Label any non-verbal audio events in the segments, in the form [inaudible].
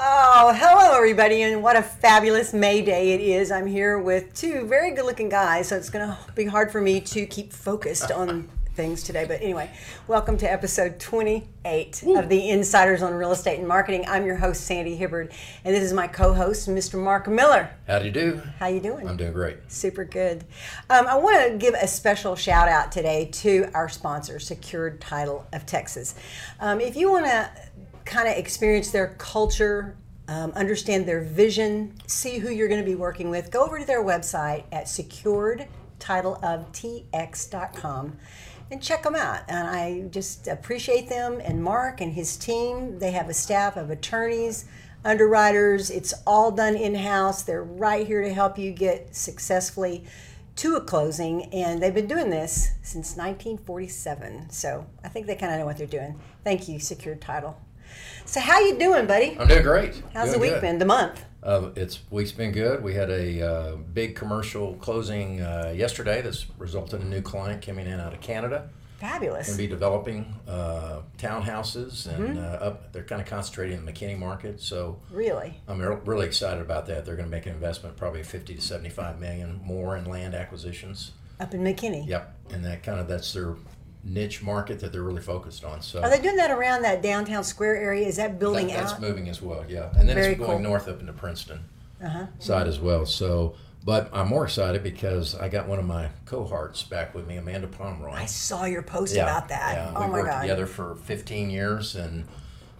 Oh, hello, everybody, and what a fabulous May Day it is. I'm here with two very good looking guys, so it's going to be hard for me to keep focused on things today. But anyway, welcome to episode 28 of the Insiders on Real Estate and Marketing. I'm your host, Sandy Hibbard, and this is my co host, Mr. Marc Miller. How do you do? How you doing? I'm doing great. Super good. Um, I want to give a special shout out today to our sponsor, Secured Title of Texas. Um, if you want to kind of experience their culture, um, understand their vision, see who you're going to be working with, go over to their website at securedtitleoftx.com and check them out. And I just appreciate them and Marc and his team. They have a staff of attorneys, underwriters. It's all done in house. They're right here to help you get successfully to a closing and they've been doing this since 1947 so i think they kind of know what they're doing thank you secured title so how you doing buddy I'm doing great. how's Doing the week good. been the month Uh, it's week's been good. We had a uh, big commercial closing uh, yesterday. That's resulted in a new client coming in out of Canada. fabulous Going to be developing uh, townhouses, and Mm-hmm. uh, up. They're kind of concentrating in the McKinney market. So really I'm re- really excited about that. They're going to make an investment, probably 50 to 75 million more in land acquisitions. up in mckinney Yep, and that kind of that's their niche market that they're really focused on. So are they doing that around that downtown square area is that building That- that's out moving as well, yeah. And then Very it's going cool. north up into Princeton uh-huh. side as well. So, but I'm more excited because I got one of my cohorts back with me, Amanda Pomeroy. i saw your post yeah, about that Yeah, oh we my worked god together for 15 years and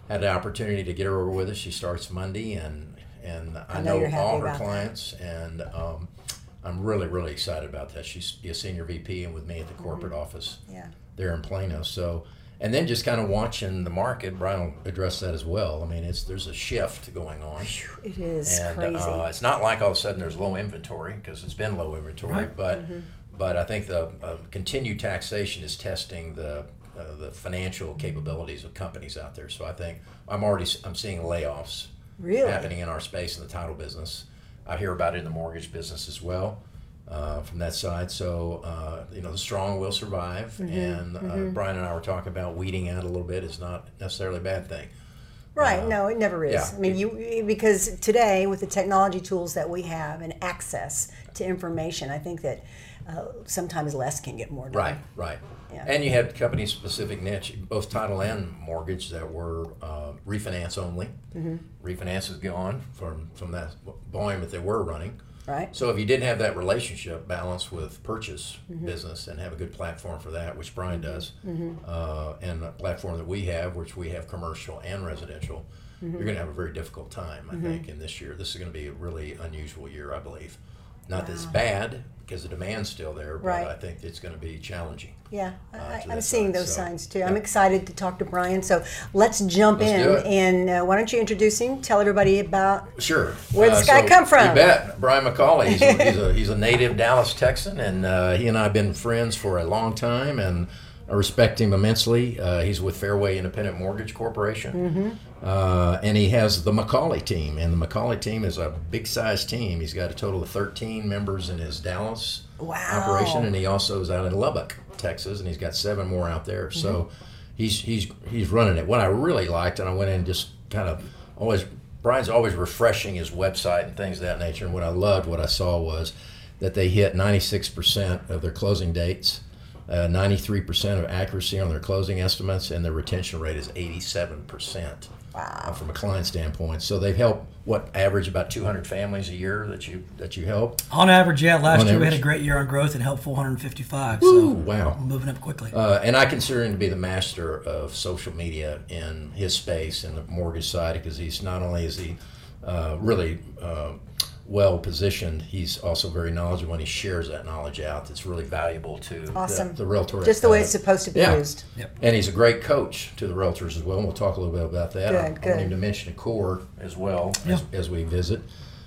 had the opportunity to get her over with us. She starts Monday, and and I, know know, all her about that. clients, and um, I'm really really excited about that. She's a senior VP and with me at the corporate Mm-hmm. office yeah there in Plano. So, and then just kind of watching the market. Brian will address that as well. I mean, it's there's a shift going on, it is and crazy uh, it's not like all of a sudden there's low inventory because it's been low inventory, but Mm-hmm. but I think the uh, continued taxation is testing the. Uh, the financial capabilities of companies out there. So I think I'm already I'm seeing layoffs really happening in our space in the title business. I hear about it in the mortgage business as well uh, from that side. So, uh, you know, the strong will survive. Mm-hmm, and uh, Brian and I were talking about weeding out a little bit is not necessarily a bad thing. Right. Uh, no, it never is. yeah. I mean, you because today with the technology tools that we have and access to information, I think that uh, sometimes less can get more done. Right, right. Yeah. And you had company specific niche, both title and mortgage, that were uh, refinance only. Mm-hmm. Refinance is gone from, from that volume that they were running. Right. So if you didn't have that relationship balance with purchase Mm-hmm. business and have a good platform for that, which Brian does, uh, and a platform that we have, which we have commercial and residential, Mm-hmm. you're going to have a very difficult time, I think, in this year. This is going to be a really unusual year, I believe. Not that it's bad because the demand's still there, but Right. I think it's going to be challenging. Yeah, I, to I'm seeing those so, signs too. I'm excited to talk to Brian. So let's jump Let's in do it. and uh, why don't you introduce him? Tell everybody about. Sure. Where'd this guy come from? You bet. Brian McCauley. He's a, he's a, [laughs] he's a native Dallas Texan, and uh, he and I have been friends for a long time, and I respect him immensely. Uh, he's with Fairway Independent Mortgage Corporation, Mm-hmm. Uh, and he has the McCauley team, and the McCauley team is a big size team. He's got a total of 13 members in his Dallas Wow. operation, and he also is out in Lubbock, Texas, and he's got seven more out there. So Mm-hmm. he's he's he's running it. What I really liked, and I went in and just kind of always Brian's always refreshing his website and things of that nature. And what I loved, what I saw was that they hit 96% of their closing dates. Uh, 93% of accuracy on their closing estimates, and their retention rate is 87% uh, from a client standpoint. So they've helped what average about 200 families a year that you that you help. On average, yeah. Last On year we had a great year on growth and helped 455. Ooh, So wow. moving up quickly. Uh, and I consider him to be the master of social media in his space in the mortgage side because he's not only is he uh, really uh, well positioned, he's also very knowledgeable and he shares that knowledge out. That's really valuable to the- Awesome. the, realtor. Just the way uh, it's supposed to be yeah. used. And he's a great coach to the realtors as well. And we'll talk a little bit about that. I, Good, I want him to mention the core as well Yeah. as, as we visit.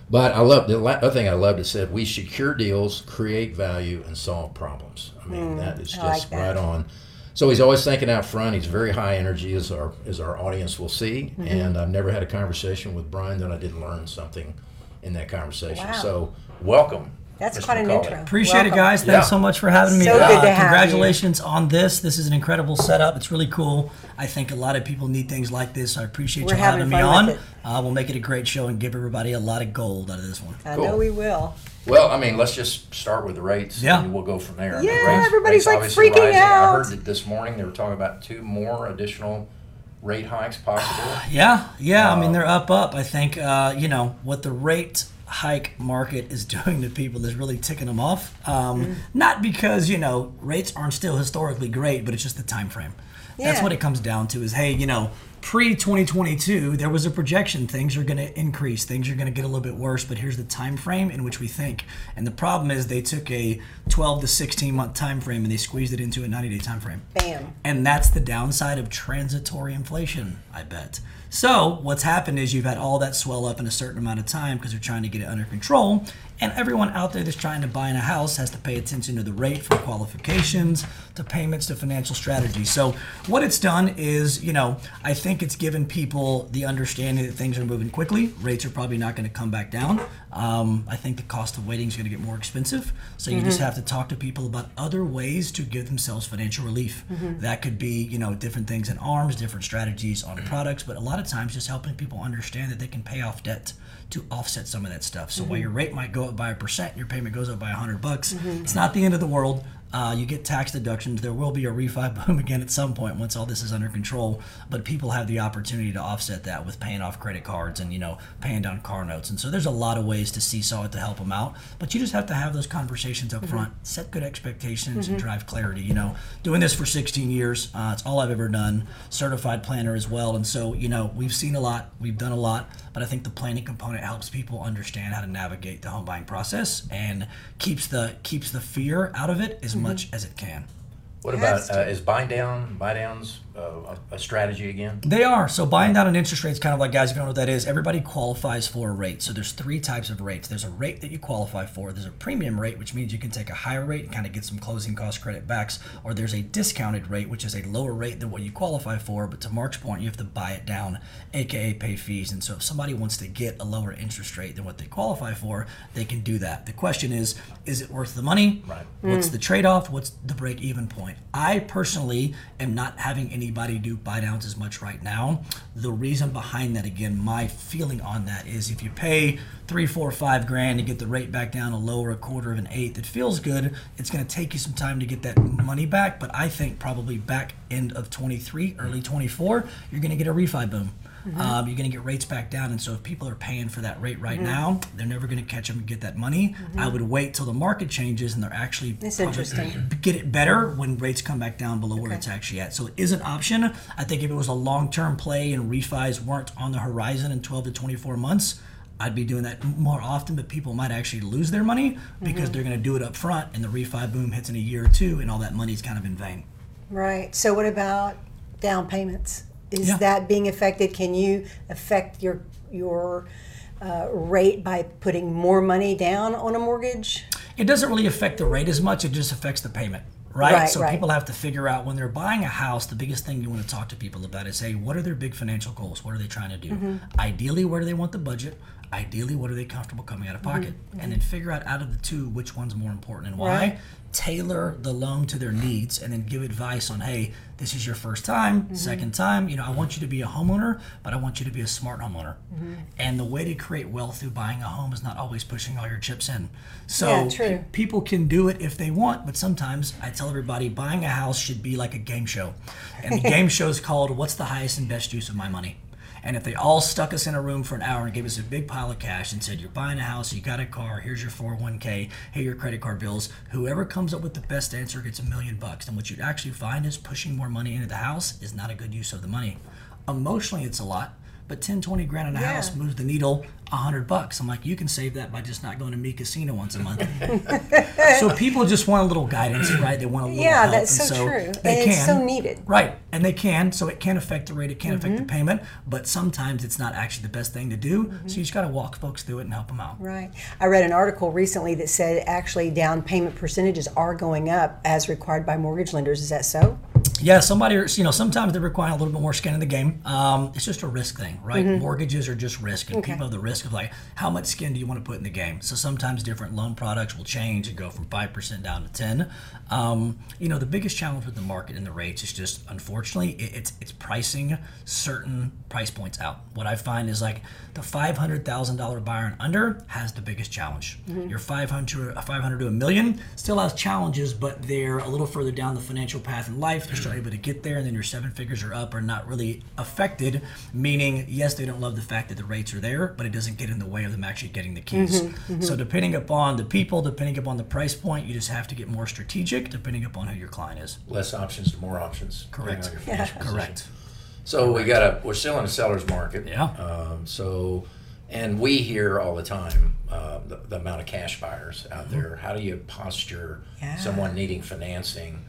But I love the other thing I loved it said we secure deals, create value, and solve problems. I mean that is I like just that. right on. so he's always thinking out front. He's very high energy, as our as our audience will see. Mm-hmm. And I've never had a conversation with Brian that I didn't learn something in that conversation. Wow. So welcome. That's Mr. quite an McCauley. intro. Appreciate it, guys. Thanks Yeah. so much for having me. So good to have you. Congratulations on this. This is an incredible setup. It's really cool. I think a lot of people need things like this. I appreciate We're you having, having me on. with. Uh, we'll make it a great show and give everybody a lot of gold out of this one. I Cool. know we will. Well, I mean, let's just start with the rates. Yeah. and we'll go from there. I Yeah, mean, rates- everybody's, rates like, freaking rising. I heard that this morning they were talking about two more additional rate hikes possible. [sighs] Yeah, yeah. I mean, Uh, they're up, up. I think uh, you know what the rate hike market is [laughs] doing to people is really ticking them off. Um, Mm-hmm. Not because you know rates aren't still historically great, but it's just the time frame. That's what it comes down to. Is hey, you know, pre 2022, there was a projection things are going to increase, things are going to get a little bit worse, but here's the time frame in which we think. And the problem is they took a 12 to 16 month time frame and they squeezed it into a 90 day time frame. Bam. And that's the downside of transitory inflation, I bet. So, what's happened is you've had all that swell up in a certain amount of time because they're trying to get it under control. And everyone out there that's trying to buy in a house has to pay attention to the rate from qualifications to payments to financial strategy. So, what it's done is, you know, I think it's given people the understanding that things are moving quickly. Rates are probably not going to come back down. Um, I think the cost of waiting is going to get more expensive. So, you just have to talk to people about other ways to give themselves financial relief. That could be, you know, different things in ARMs, different strategies on products, but a lot of times just helping people understand that they can pay off debt to offset some of that stuff. So while mm-hmm. your rate might go up by a percent, your payment goes up by a hundred bucks. Mm-hmm. It's not the end of the world. Uh, you get tax deductions. There will be a refi [laughs] boom again at some point once all this is under control. But people have the opportunity to offset that with paying off credit cards and you know paying down car notes. And so there's a lot of ways to seesaw it to help them out. But you just have to have those conversations up front, set good expectations, and drive clarity. You know, doing this for 16 years, uh, it's all I've ever done. Certified planner as well. And so you know we've seen a lot, we've done a lot. But I think the planning component helps people understand how to navigate the home buying process and keeps the keeps the fear out of it as much as it can. What about uh, is buy down, buy downs Uh, a, a strategy again? They are. So buying down an interest rate is kind of like, guys, if you don't know what that is, everybody qualifies for a rate. So there's three types of rates. There's a rate that you qualify for. There's a premium rate, which means you can take a higher rate and kind of get some closing cost credit backs. Or there's a discounted rate, which is a lower rate than what you qualify for. But to Marc's point, you have to buy it down, aka pay fees. And so if somebody wants to get a lower interest rate than what they qualify for, they can do that. The question is, is it worth the money? Right. What's hmm. the trade off? What's the break even point? I personally am not having anybody do buy downs as much right now. The reason behind that, again, my feeling on that is if you pay three, four, five grand to get the rate back down a lower a quarter of an eighth, it feels good. It's going to take you some time to get that money back, but I think probably back end of 23, early 24, you're going to get a refi boom. Mm-hmm. Um, you're going to get rates back down, and so if people are paying for that rate right mm-hmm. now, they're never going to catch them and get that money. Mm-hmm. I would wait till the market changes and they're actually That's probably interesting. [clears throat] get it better when rates come back down below where it's actually at. So it is an option. I think if it was a long term play and refis weren't on the horizon in 12 to 24 months, I'd be doing that more often, but people might actually lose their money because they're going to do it up front and the refi boom hits in a year or two and all that money's kind of in vain. Right. So what about down payments? Is Yeah. that being affected? Can you affect your your uh, rate by putting more money down on a mortgage? it doesn't really affect the rate as much. It just affects the payment, right? Right, so right. people have to figure out when they're buying a house, the biggest thing you want to talk to people about is, hey, what are their big financial goals? What are they trying to do? Mm-hmm. Ideally, where do they want the budget? Ideally, what are they comfortable coming out of pocket? And then figure out out of the two which one's more important and why. Mm-hmm. Right. Tailor the loan to their needs, and then give advice on, hey, this is your first time, Mm-hmm. second time. You know, I want you to be a homeowner, but I want you to be a smart homeowner. Mm-hmm. And the way to create wealth through buying a home is not always pushing all your chips in. So Yeah, people can do it if they want, but sometimes I tell everybody buying a house should be like a game show. And the [laughs] game show is called What's the Highest and Best Use of My Money? And if they all stuck us in a room for an hour and gave us a big pile of cash and said, You're buying a house, you got a car, here's your 401k, here are your credit card bills, whoever comes up with the best answer gets a million bucks. And what you'd actually find is pushing more money into the house is not a good use of the money. Emotionally, it's a lot, but 10, 20 grand in a Yeah. house moves the needle a hundred bucks. I'm like, you can save that by just not going to me casino once a month. [laughs] so people just want a little guidance, right? They want a little Yeah, help, that's and so true. They And can, it's so needed. right? And they can, so it can affect the rate, it can affect Mm-hmm. the payment, but sometimes it's not actually the best thing to do. So you just got to walk folks through it and help them out. Right. I read an article recently that said actually down payment percentages are going up as required by mortgage lenders. Is that so? Yeah, somebody, you know, sometimes they require a little bit more skin in the game. Um, it's just a risk thing, right? Mortgages are just risk, and people have the risk of like, how much skin do you want to put in the game? So sometimes different loan products will change and go from five percent down to ten. Um, you know, the biggest challenge with the market and the rates is just, unfortunately, it, it's it's pricing certain price points out. What I find is like the five hundred thousand dollar buyer and under has the biggest challenge. Your five hundred, five hundred to a million still has challenges, but they're a little further down the financial path in life. They're still able to get there, and then your seven figures are up are not really affected. Meaning, yes, they don't love the fact that the rates are there, but it doesn't get in the way of them actually getting the keys. So depending upon the people, depending upon the price point, you just have to get more strategic, depending upon who your client is. Less options to more options. Correct. on your financial position. Correct. So we got a we're still in a seller's market. Yeah. Um, so, and we hear all the time uh, the, the amount of cash buyers out Mm-hmm. there. How do you posture Yeah. someone needing financing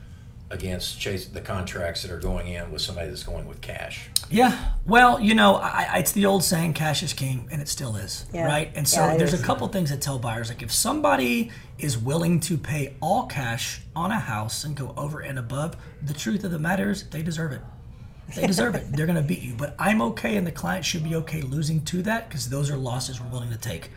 against chase the contracts that are going in with somebody that's going with cash? Yeah, well, you know, I, I, it's the old saying, "Cash is king," and it still is, Yeah. right? And so Yeah, there's is. a couple things that tell buyers, like if somebody is willing to pay all cash on a house and go over and above, the truth of the matter is they deserve it. They deserve it. [laughs] They're going to beat you, but I'm okay, and the client should be okay losing to that because those are losses we're willing to take.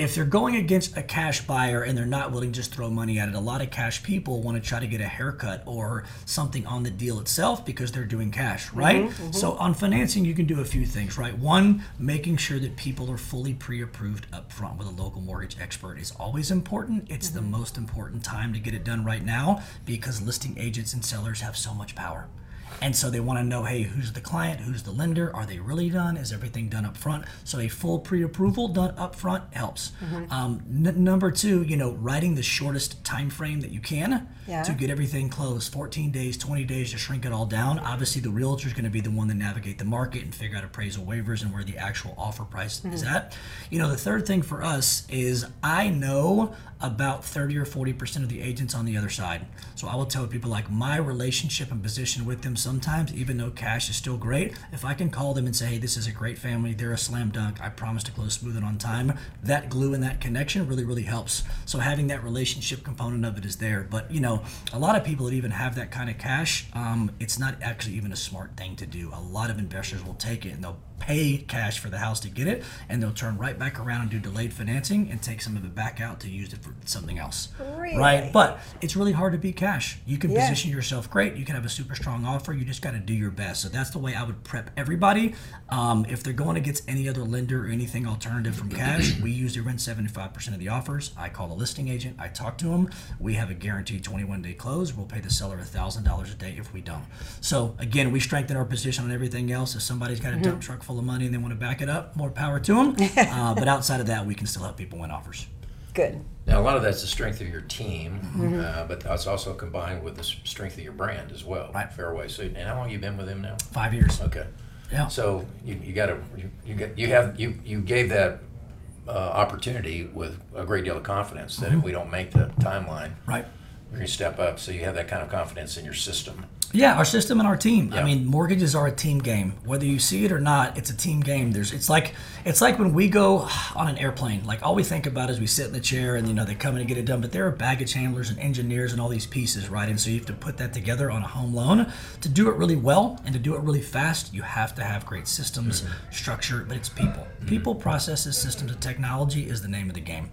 If they're going against a cash buyer and they're not willing to just throw money at it, a lot of cash people want to try to get a haircut or something on the deal itself because they're doing cash, mm-hmm, right? Mm-hmm. So on financing, you can do a few things, right? One, making sure that people are fully pre-approved up front with a local mortgage expert is always important. It's the mm-hmm. most important time to get it done right now because listing agents and sellers have so much power. And so they want to know, hey, who's the client? Who's the lender? Are they really done? Is everything done up front? So a full pre-approval done up front helps. Um, n- number two, you know, writing the shortest time frame that you can Yeah. to get everything closed. 14 days, 20 days to shrink it all down. Obviously, the realtor is going to be the one to navigate the market and figure out appraisal waivers and where the actual offer price is at. You know, the third thing for us is I know about 30 or 40% of the agents on the other side. So I will tell people like my relationship and position with them sometimes, even though cash is still great, if I can call them and say, hey, this is a great family, they're a slam dunk, I promise to close smooth and on time, that glue and that connection really, really helps. So having that relationship component of it is there. But, you know, a lot of people that even have that kind of cash, um, it's not actually even a smart thing to do. A lot of investors will take it and they'll pay cash for the house to get it, and they'll turn right back around and do delayed financing and take some of it back out to use it for something else. Really? Right? But it's really hard to beat cash. You can Yeah. position yourself great. You can have a super strong offer. You just got to do your best. So that's the way I would prep everybody. Um, if they're going against any other lender or anything alternative from cash, we usually run 75% of the offers. I call a listing agent. I talk to them. We have a guaranteed 21 day close. We'll pay the seller $1,000 a day if we don't. So again, we strengthen our position on everything else. If somebody's got a dump truck full of money and they want to back it up, more power to them. [laughs] uh, but outside of that, we can still help people win offers. Good. Now, a lot of that's the strength of your team, Mm-hmm. uh, but that's also combined with the strength of your brand as well. Right. Fairway. So, and how long you been with him now? Five years. Okay. Yeah. So you, you got to you, you got you have you you gave that uh, opportunity with a great deal of confidence that Mm-hmm. if we don't make the timeline, Right. we're going to step up. So you have that kind of confidence in your system. Yeah, our system and our team. I mean, mortgages are a team game. Whether you see it or not, it's a team game. There's it's like it's like when we go on an airplane. Like all we think about is we sit in the chair and you know they come in and get it done. But there are baggage handlers and engineers and all these pieces, right? And so you have to put that together on a home loan to do it really well and to do it really fast. You have to have great systems, structure, but it's people. People, processes, systems, and technology is the name of the game.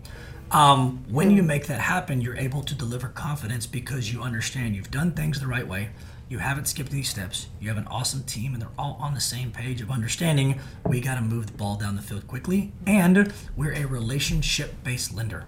Um, when you make that happen, you're able to deliver confidence because you understand you've done things the right way. You haven't skipped these steps. You have an awesome team, and they're all on the same page of understanding we got to move the ball down the field quickly. And we're a relationship based lender.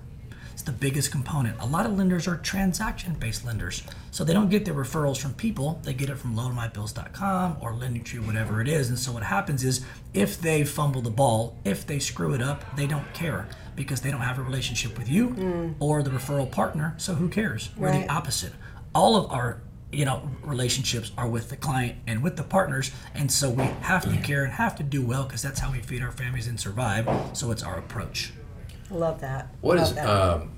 It's the biggest component. A lot of lenders are transaction based lenders. So they don't get their referrals from people, they get it from loanmybills.com or LendingTree, whatever it is. And so what happens is if they fumble the ball, if they screw it up, they don't care because they don't have a relationship with you mm. or the referral partner. So who cares? We're the opposite. All of our you know relationships are with the client and with the partners and so we have to care and have to do well because that's how we feed our families and survive so it's our approach Love that. What Love is that. um,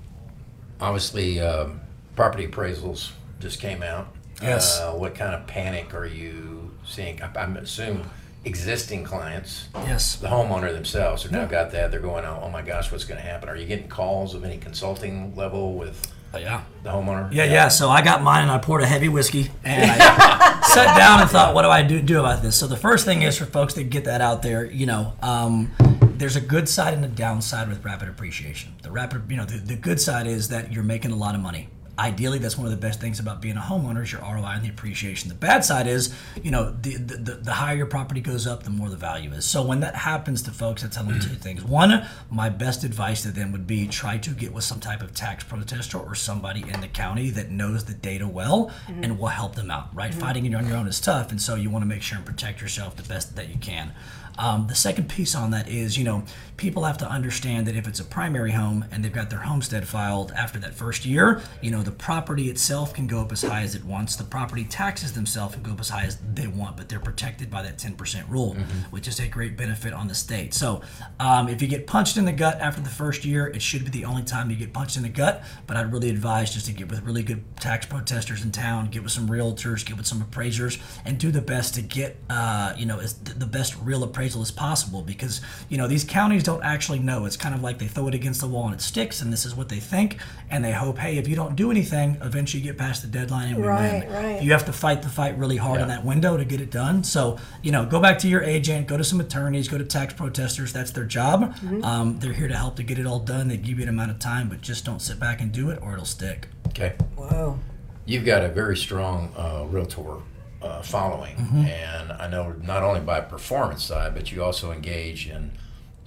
obviously um, property appraisals just came out. Yes. Uh, what kind of panic are you seeing? I, I'm assuming existing clients, yes the homeowner themselves, have now got that. They're going, oh, oh my gosh, what's going to happen? Are you getting calls of any consulting level with yeah the homeowner? Yeah, yeah. So I got mine and I poured a heavy whiskey and I [laughs] sat down and thought, what do I do do about this? So the first thing is for folks to get that out there. You know, um, there's a good side and a downside with rapid appreciation. The rapid, you know, the, the good side is that you're making a lot of money ideally that's one of the best things about being a homeowner is your ROI and the appreciation. The bad side is, you know, the, the, the higher your property goes up, the more the value is. So when that happens to folks, I tell them two things. One, my best advice to them would be try to get with some type of tax protester or somebody in the county that knows the data well mm-hmm. and will help them out, right? Mm-hmm. Fighting it on your own is tough, and so you want to make sure and protect yourself the best that you can. Um, the second piece on that is, you know, people have to understand that if it's a primary home and they've got their homestead filed after that first year, you know, the property itself can go up as high as it wants. The property taxes themselves can go up as high as they want, but they're protected by that 10% rule, mm-hmm. which is a great benefit on the state. So um, if you get punched in the gut after the first year, it should be the only time you get punched in the gut. But I'd really advise just to get with really good tax protesters in town, get with some realtors, get with some appraisers, and do the best to get, uh, you know, the best real appraisal appraisal as possible because you know these counties don't actually know. It's kind of like they throw it against the wall and it sticks, and this is what they think, and they hope, hey, if you don't do anything, eventually you get past the deadline and we right, win. Right. You have to fight the fight really hard yeah. in that window to get it done. So you know, go back to your agent, go to some attorneys, go to tax protesters. That's their job. Mm-hmm. Um, they're here to help to get it all done. They give you an amount of time, but just don't sit back and do it, or it'll stick. Okay. Whoa. You've got a very strong uh, realtor uh, following. Mm-hmm. And I know not only by performance side, but you also engage in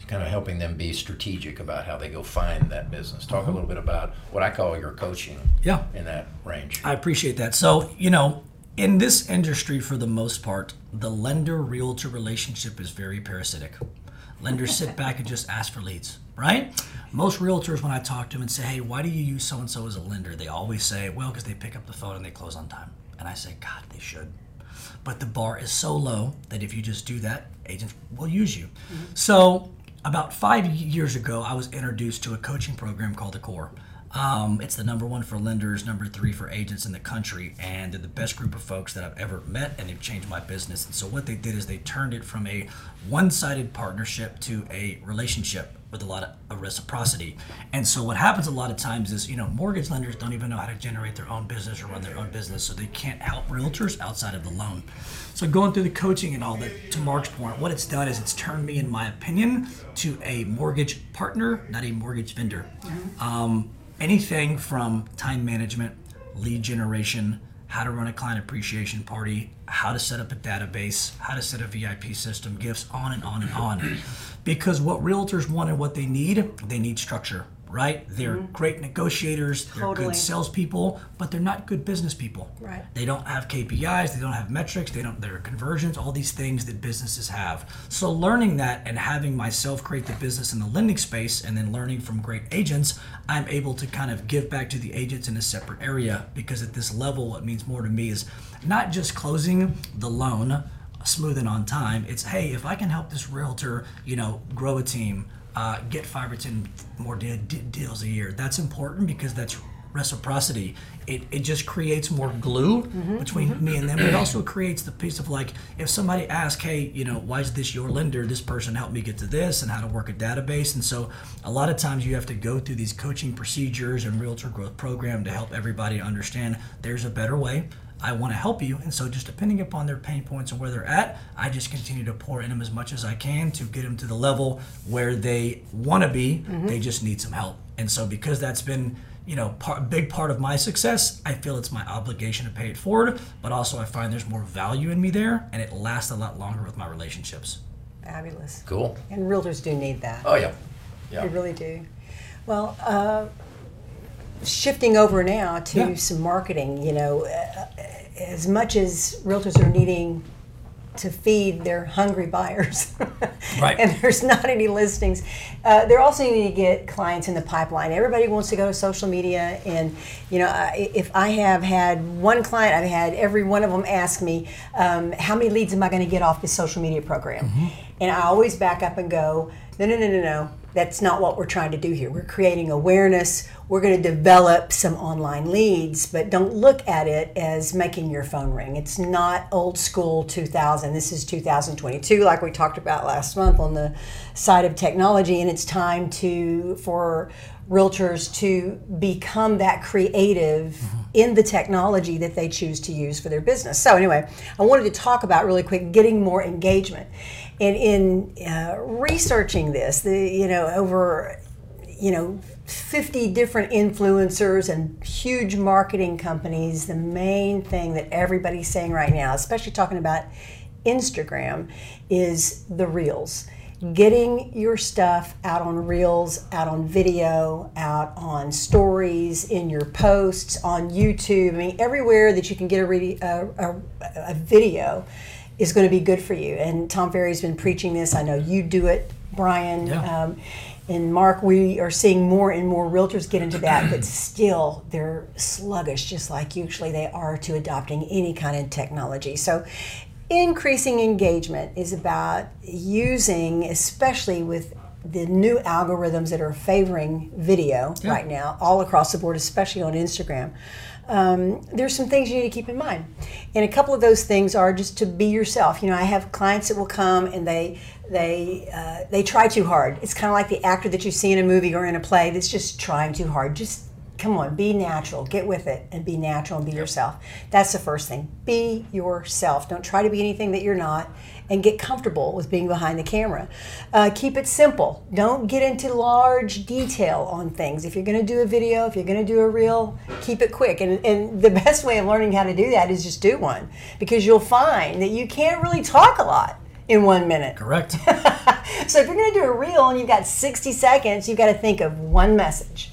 kind of helping them be strategic about how they go find that business. Talk mm-hmm. a little bit about what I call your coaching yeah. in that range. I appreciate that. So, you know, in this industry, for the most part, the lender realtor relationship is very parasitic. Lenders sit [laughs] back and just ask for leads, right? Most realtors, when I talk to them and say, hey, why do you use so and so as a lender? They always say, well, because they pick up the phone and they close on time. And I say, God, they should but the bar is so low that if you just do that, agents will use you. Mm-hmm. So, about five years ago, I was introduced to a coaching program called the Core. Um, it's the number one for lenders, number three for agents in the country, and they're the best group of folks that I've ever met, and they've changed my business. And so, what they did is they turned it from a one sided partnership to a relationship with a lot of reciprocity. And so what happens a lot of times is, you know, mortgage lenders don't even know how to generate their own business or run their own business, so they can't help realtors outside of the loan. So going through the coaching and all that, to Marc's point, what it's done is it's turned me, in my opinion, to a mortgage partner, not a mortgage vendor. Mm-hmm. Um, anything from time management, lead generation, how to run a client appreciation party, how to set up a database, how to set a VIP system, gifts, on and on and on. [clears throat] because what realtors want and what they need, they need structure right? They're mm-hmm. great negotiators, they're totally. good salespeople, but they're not good business people. Right. They don't have KPIs, they don't have metrics, they don't their conversions, all these things that businesses have. So learning that and having myself create the business in the lending space and then learning from great agents, I'm able to kind of give back to the agents in a separate area because at this level what means more to me is not just closing the loan smooth and on time. It's hey, if I can help this realtor, you know, grow a team, uh, get five or ten more de- de- deals a year. That's important because that's reciprocity. It, it just creates more glue mm-hmm, between mm-hmm. me and them. It also creates the piece of like, if somebody asks, hey, you know, why is this your lender? This person helped me get to this and how to work a database. And so a lot of times you have to go through these coaching procedures and realtor growth program to help everybody understand there's a better way. I want to help you. And so, just depending upon their pain points and where they're at, I just continue to pour in them as much as I can to get them to the level where they want to be. Mm-hmm. They just need some help. And so, because that's been you know, part, big part of my success. I feel it's my obligation to pay it forward, but also I find there's more value in me there, and it lasts a lot longer with my relationships. Fabulous. Cool. And realtors do need that. Oh yeah, yeah. They really do. Well, uh, shifting over now to yeah. some marketing, you know, uh, as much as realtors are needing to feed their hungry buyers, [laughs] right. and there's not any listings, uh, they're also needing to get clients in the pipeline. Everybody wants to go to social media, and you know, if I have had one client, I've had every one of them ask me, um, "How many leads am I going to get off this social media program?" Mm-hmm. And I always back up and go, "No, no, no, no, no that's not what we're trying to do here. We're creating awareness. We're going to develop some online leads, but don't look at it as making your phone ring. It's not old school 2000. This is 2022, like we talked about last month on the side of technology, and it's time to for realtors to become that creative. Mm-hmm in the technology that they choose to use for their business. So anyway, I wanted to talk about really quick getting more engagement. And in uh, researching this, the you know over you know 50 different influencers and huge marketing companies, the main thing that everybody's saying right now, especially talking about Instagram, is the reels getting your stuff out on reels, out on video, out on stories, in your posts, on YouTube. I mean, everywhere that you can get a, re- a, a, a video is going to be good for you. And Tom Ferry's been preaching this. I know you do it, Brian. Yeah. Um, and Marc, we are seeing more and more realtors get into that, but [clears throat] still they're sluggish, just like usually they are to adopting any kind of technology. So increasing engagement is about using, especially with the new algorithms that are favoring video Yeah. right now, all across the board, especially on Instagram. Um, there's some things you need to keep in mind, and a couple of those things are just to be yourself. You know, I have clients that will come and they they uh, they try too hard. It's kind of like the actor that you see in a movie or in a play that's just trying too hard. Just come on, be natural, get with it, and be natural and be yourself. That's the first thing. Be yourself. Don't try to be anything that you're not, and get comfortable with being behind the camera. Uh, keep it simple. Don't get into large detail on things. If you're going to do a video, if you're going to do a reel, keep it quick. And, and the [laughs] best way of learning how to do that is just do one, because you'll find that you can't really talk a lot in one minute. Correct. [laughs] So if you're going to do a reel and you've got 60 seconds, you've got to think of one message.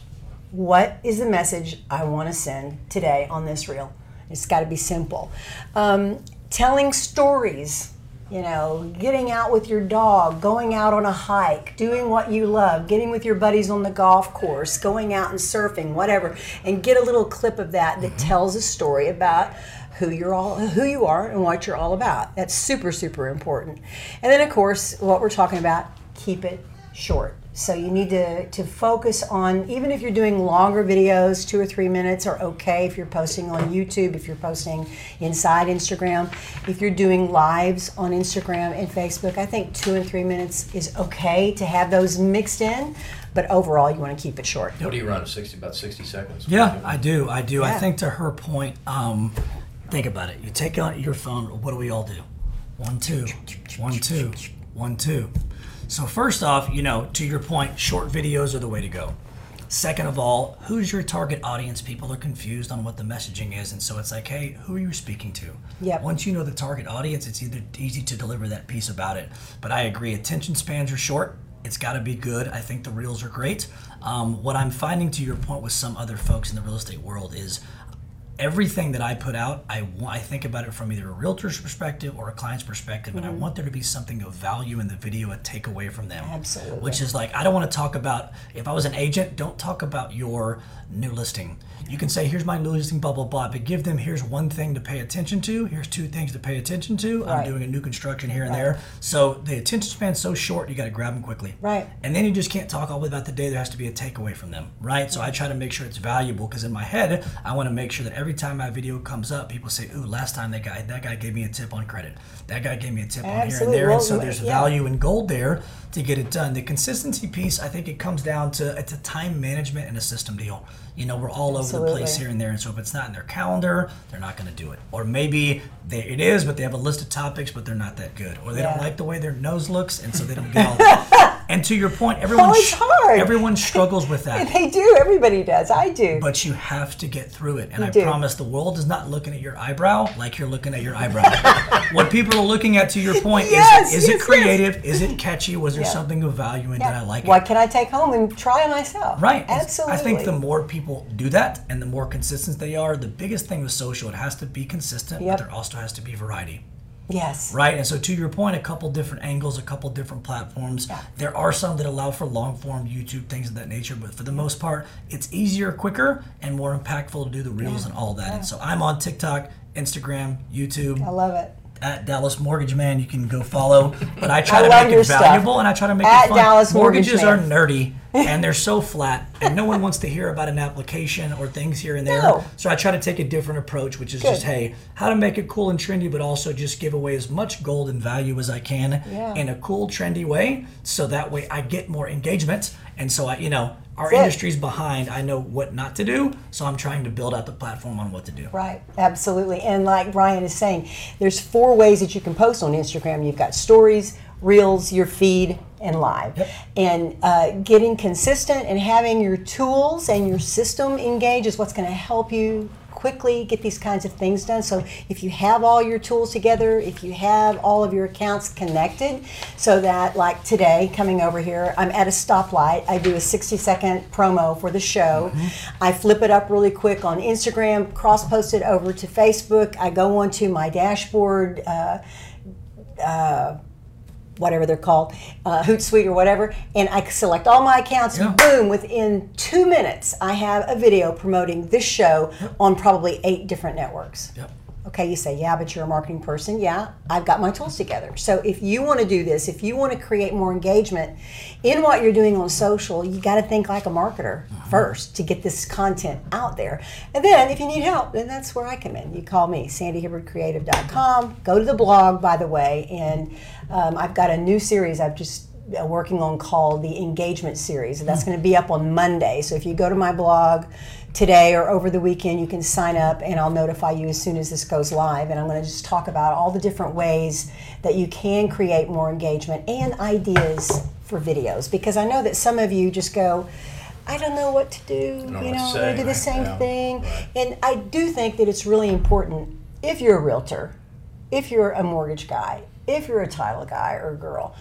What is the message I want to send today on this reel? It's got to be simple. Um, telling stories, you know, getting out with your dog, going out on a hike, doing what you love, getting with your buddies on the golf course, going out and surfing, whatever, and get a little clip of that that tells a story about who you're all who you are and what you're all about. That's super super important. And then of course, what we're talking about, keep it short. So you need to, to focus on even if you're doing longer videos, two or three minutes are okay if you're posting on YouTube, if you're posting inside Instagram, if you're doing lives on Instagram and Facebook, I think two and three minutes is okay to have those mixed in. But overall you want to keep it short. What do you run? Sixty about sixty seconds. Yeah, I do. I do. I think to her point, um, think about it. You take out your phone. What do we all do? One, two, one, two, one, two. So first off, you know, to your point, short videos are the way to go. Second of all, who's your target audience? People are confused on what the messaging is, and so it's like, hey, who are you speaking to? Yeah. Once you know the target audience, it's either easy to deliver that piece about it. But I agree, attention spans are short. It's got to be good. I think the reels are great. Um, what I'm finding, to your point, with some other folks in the real estate world is everything that I put out, I, I think about it from either a realtor's perspective or a client's perspective, and I mm-hmm. want there to be something of value in the video, a takeaway from them. Absolutely. Which is like, I don't want to talk about, if I was an agent, don't talk about your new listing. You can say, here's my new listing, blah, blah, blah, but give them, here's one thing to pay attention to, here's two things to pay attention to. I'm doing a new construction here and there. So the attention span's so short, you got to grab them quickly. Right. And then you just can't talk all about the day. There has to be a takeaway from them, right? So I try to make sure it's valuable because in my head, I want to make sure that every time my video comes up, people say, "Ooh, last time that guy, that guy gave me a tip on credit. That guy gave me a tip on here and there." Well, and so there's yeah. value and gold there to get it done. The consistency piece, I think, it comes down to it's a time management and a system deal. You know, we're all over the place here and there, and so if it's not in their calendar, they're not going to do it. Or maybe they, it is, but they have a list of topics, but they're not that good, or they don't like the way their nose looks, and so they don't get all. [laughs] and to your point, everyone Oh, it's hard. everyone struggles with that. [laughs] They do, everybody does. I do. But you have to get through it. And You I do. promise the world is not looking at your eyebrow like you're looking at your eyebrow. [laughs] what people are looking at, to your point, Yes, is, is yes, it yes. creative? Is it catchy? Was there Yeah. something of value? And that I like what it? can I take home and try myself? Right. Absolutely. I think the more people do that and the more consistent they are, the biggest thing with social, it has to be consistent, Yep. but there also has to be variety. Yes. Right. And so, to your point, a couple different angles, a couple different platforms. There are some that allow for long form YouTube, things of that nature, but for the most part, it's easier, quicker, and more impactful to do the reels and all that. And so, I'm on TikTok, Instagram, YouTube. I love it. At Dallas Mortgage Man, you can go follow. But I try I to make it stuff. valuable and I try to make At it fun. Dallas Mortgage Mortgages Man. are nerdy [laughs] and they're so flat, and no one wants to hear about an application or things here and there. No. So I try to take a different approach, which is just hey, how to make it cool and trendy, but also just give away as much gold and value as I can Yeah. in a cool, trendy way, so that way I get more engagement. And so I, you know, our That's it. industry's behind. I know what not to do, so I'm trying to build out the platform on what to do. Right, absolutely. And like Brian is saying, there's four ways that you can post on Instagram. You've got stories, reels, your feed, and live. Yep. And uh, getting consistent and having your tools and your system engaged is what's going to help you quickly get these kinds of things done. So if you have all your tools together, if you have all of your accounts connected, so that like today coming over here, I'm at a stoplight. I do a 60 second promo for the show. I flip it up really quick on Instagram, cross post it over to Facebook. I go onto my dashboard. Uh, whatever they're called, uh, Hootsuite or whatever, and I select all my accounts. Yeah. Boom! Within two minutes, I have a video promoting this show on probably eight different networks. Yep. Okay, you say, yeah, but you're a marketing person. Yeah, I've got my tools together. So if you want to do this, if you want to create more engagement in what you're doing on social, you got to think like a marketer first to get this content out there. And then if you need help, then that's where I come in. You call me, sandyhibbardcreative.com. Go to the blog, by the way, and um, I've got a new series I've just uh, working on called the engagement series. And that's going to be up on Monday. So if you go to my blog today or over the weekend, you can sign up and I'll notify you as soon as this goes live. And I'm going to just talk about all the different ways that you can create more engagement and ideas for videos. Because I know that some of you just go, I don't know what to do. know You know, say, I do the right? same thing. right. And I do think that it's really important if you're a realtor, if you're a mortgage guy, if you're a title guy or girl,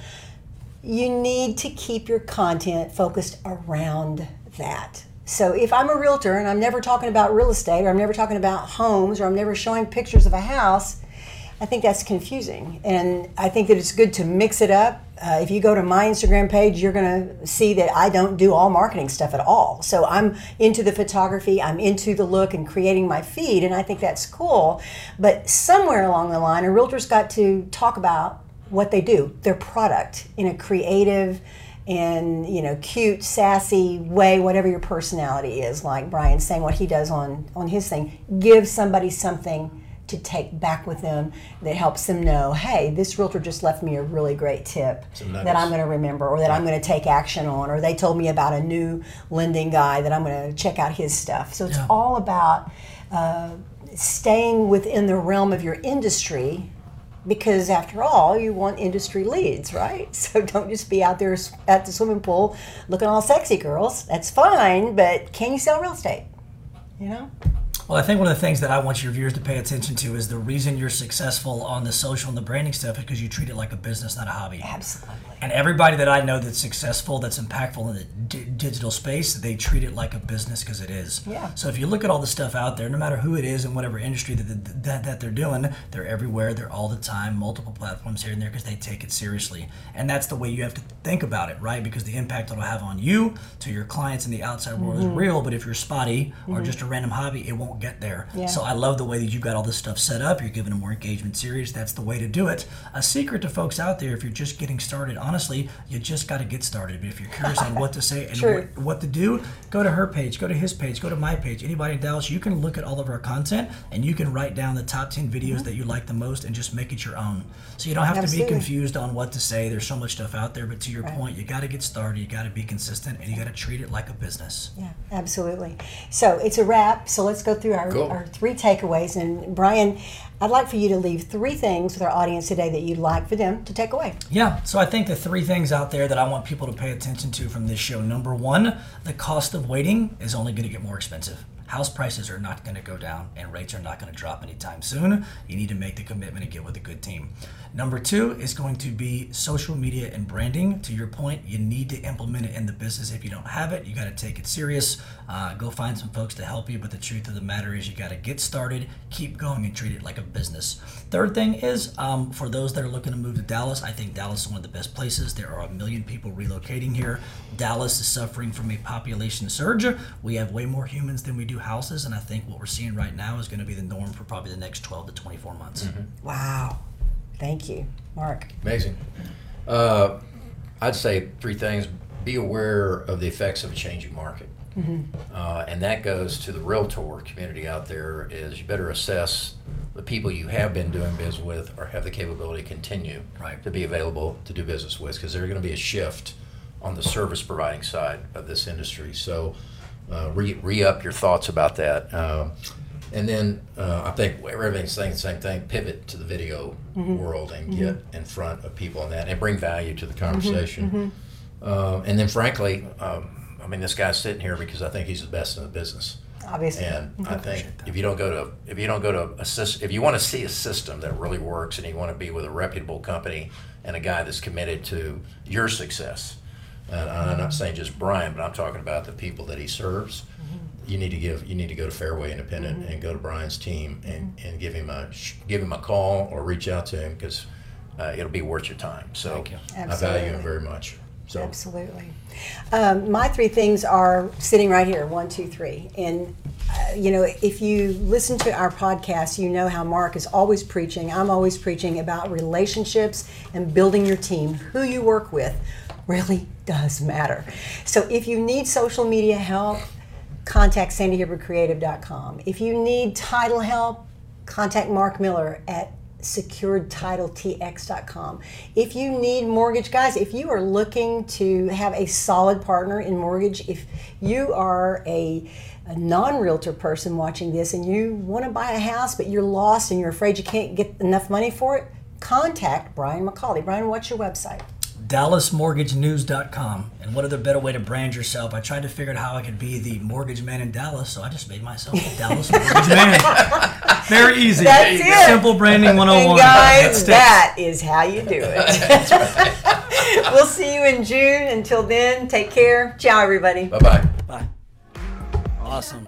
you need to keep your content focused around that. So if I'm a realtor and I'm never talking about real estate or I'm never talking about homes or I'm never showing pictures of a house, I think that's confusing. And I think that it's good to mix it up. Uh, if you go to my Instagram page, you're going to see that I don't do all marketing stuff at all. So I'm into the photography, I'm into the look and creating my feed, and I think that's cool. But somewhere along the line, a realtor's got to talk about what they do, their product, in a creative and you know cute, sassy way, whatever your personality is. Like Brian saying what he does on on his thing, give somebody something to take back with them that helps them know, hey, this realtor just left me a really great tip that. I'm going to remember or that I'm going to take action on, or they told me about a new lending guy that I'm going to check out his stuff. So it's Yeah. all about uh, staying within the realm of your industry because after all you want industry leads right [laughs] so don't just be out there at the swimming pool looking all sexy girls that's fine but can you sell real estate you know Well, I think one of the things that I want your viewers to pay attention to is the reason you're successful on the social and the branding stuff is because you treat it like a business, not a hobby. absolutely And everybody that I know that's successful, that's impactful in the d- digital space, they treat it like a business because it is. Yeah. So if you look at all the stuff out there, no matter who it is in whatever industry that, that, that they're doing, they're everywhere, they're all the time, multiple platforms here and there because they take it seriously. And that's the way you have to think about it, right? Because the impact it'll have on you, to your clients and the outside world Mm-hmm. is real, but if you're spotty or just a random hobby, it won't get there. Yeah. So I love the way that you've got all this stuff set up. You're giving a more engagement series. That's the way to do it. A secret to folks out there, if you're just getting started, honestly, you just got to get started. But if you're curious on what to say and what, what to do, go to her page, go to his page, go to my page. Anybody in Dallas, you can look at all of our content and you can write down the top 10 videos mm-hmm. that you like the most and just make it your own. So you don't have to be confused on what to say. There's so much stuff out there. But to your point, you got to get started. You got to be consistent and you got to treat it like a business. Yeah, absolutely. So it's a wrap. So let's go through our, Cool. our three takeaways. And Brian, I'd like for you to leave three things with our audience today that you'd like for them to take away. Yeah, so I think the three things out there that I want people to pay attention to from this show. Number one, the cost of waiting is only going to get more expensive. House prices are not going to go down and rates are not going to drop anytime soon. You need to make the commitment and get with a good team. Number two is going to be social media and branding. To your point, you need to implement it in the business. If you don't have it, you got to take it serious. Uh, go find some folks to help you. But the truth of the matter is, you got to get started, keep going, and treat it like a business. Third thing is um, for those that are looking to move to Dallas, I think Dallas is one of the best places. There are a million people relocating here. Dallas is suffering from a population surge. We have way more humans than we do houses, and I think what we're seeing right now is going to be the norm for probably the next 12 to 24 months. Wow. Thank you, Marc. Amazing. Uh, I'd say three things. Be aware of the effects of a changing market. Uh, and that goes to the realtor community out there is you better assess the people you have been doing business with or have the capability to continue Right. to be available to do business with because there's going to be a shift on the service providing side of this industry. So uh, re, re up your thoughts about that. Um, and then uh, I think everything's saying the same thing. Pivot to the video world and get in front of people on that and bring value to the conversation. Uh, and then, frankly, um, I mean, this guy's sitting here because I think he's the best in the business. Obviously. And I think if you don't go to if you don't go to a sys- if you want to see a system that really works and you want to be with a reputable company and a guy that's committed to your success, and I'm not saying just Brian, but I'm talking about the people that he serves. You need to give you need to go to Fairway Independent and go to Brian's team and, and give him a give him a call or reach out to him because uh, it'll be worth your time. So Thank you. I value him very much. So Absolutely. Um, my three things are sitting right here one, two, three. And, uh, you know, if you listen to our podcast, you know how Marc is always preaching. I'm always preaching about relationships and building your team. Who you work with really does matter. So if you need social media help, contact sandyhippercreative.com. If you need title help, contact Marc Miller at securedtitletx.com. If you need mortgage, guys, if you are looking to have a solid partner in mortgage, if you are a, a non realtor person watching this and you want to buy a house but you're lost and you're afraid you can't get enough money for it, contact Brian McCauley. Brian, what's your website? DallasMortgageNews.com. And what other better way to brand yourself? I tried to figure out how I could be the mortgage man in Dallas, so I just made myself a Dallas [laughs] Mortgage Man. Very easy. That's it. Simple branding 101. And oh That guys, sticks. that is how you do it. [laughs] we'll see you in June. Until then, take care. Ciao, everybody. bye bye. Bye. Awesome.